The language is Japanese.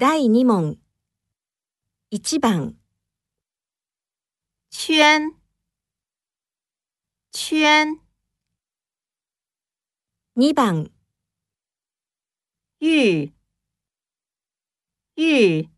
第2問。1番、圈，圈，2番、玉，玉。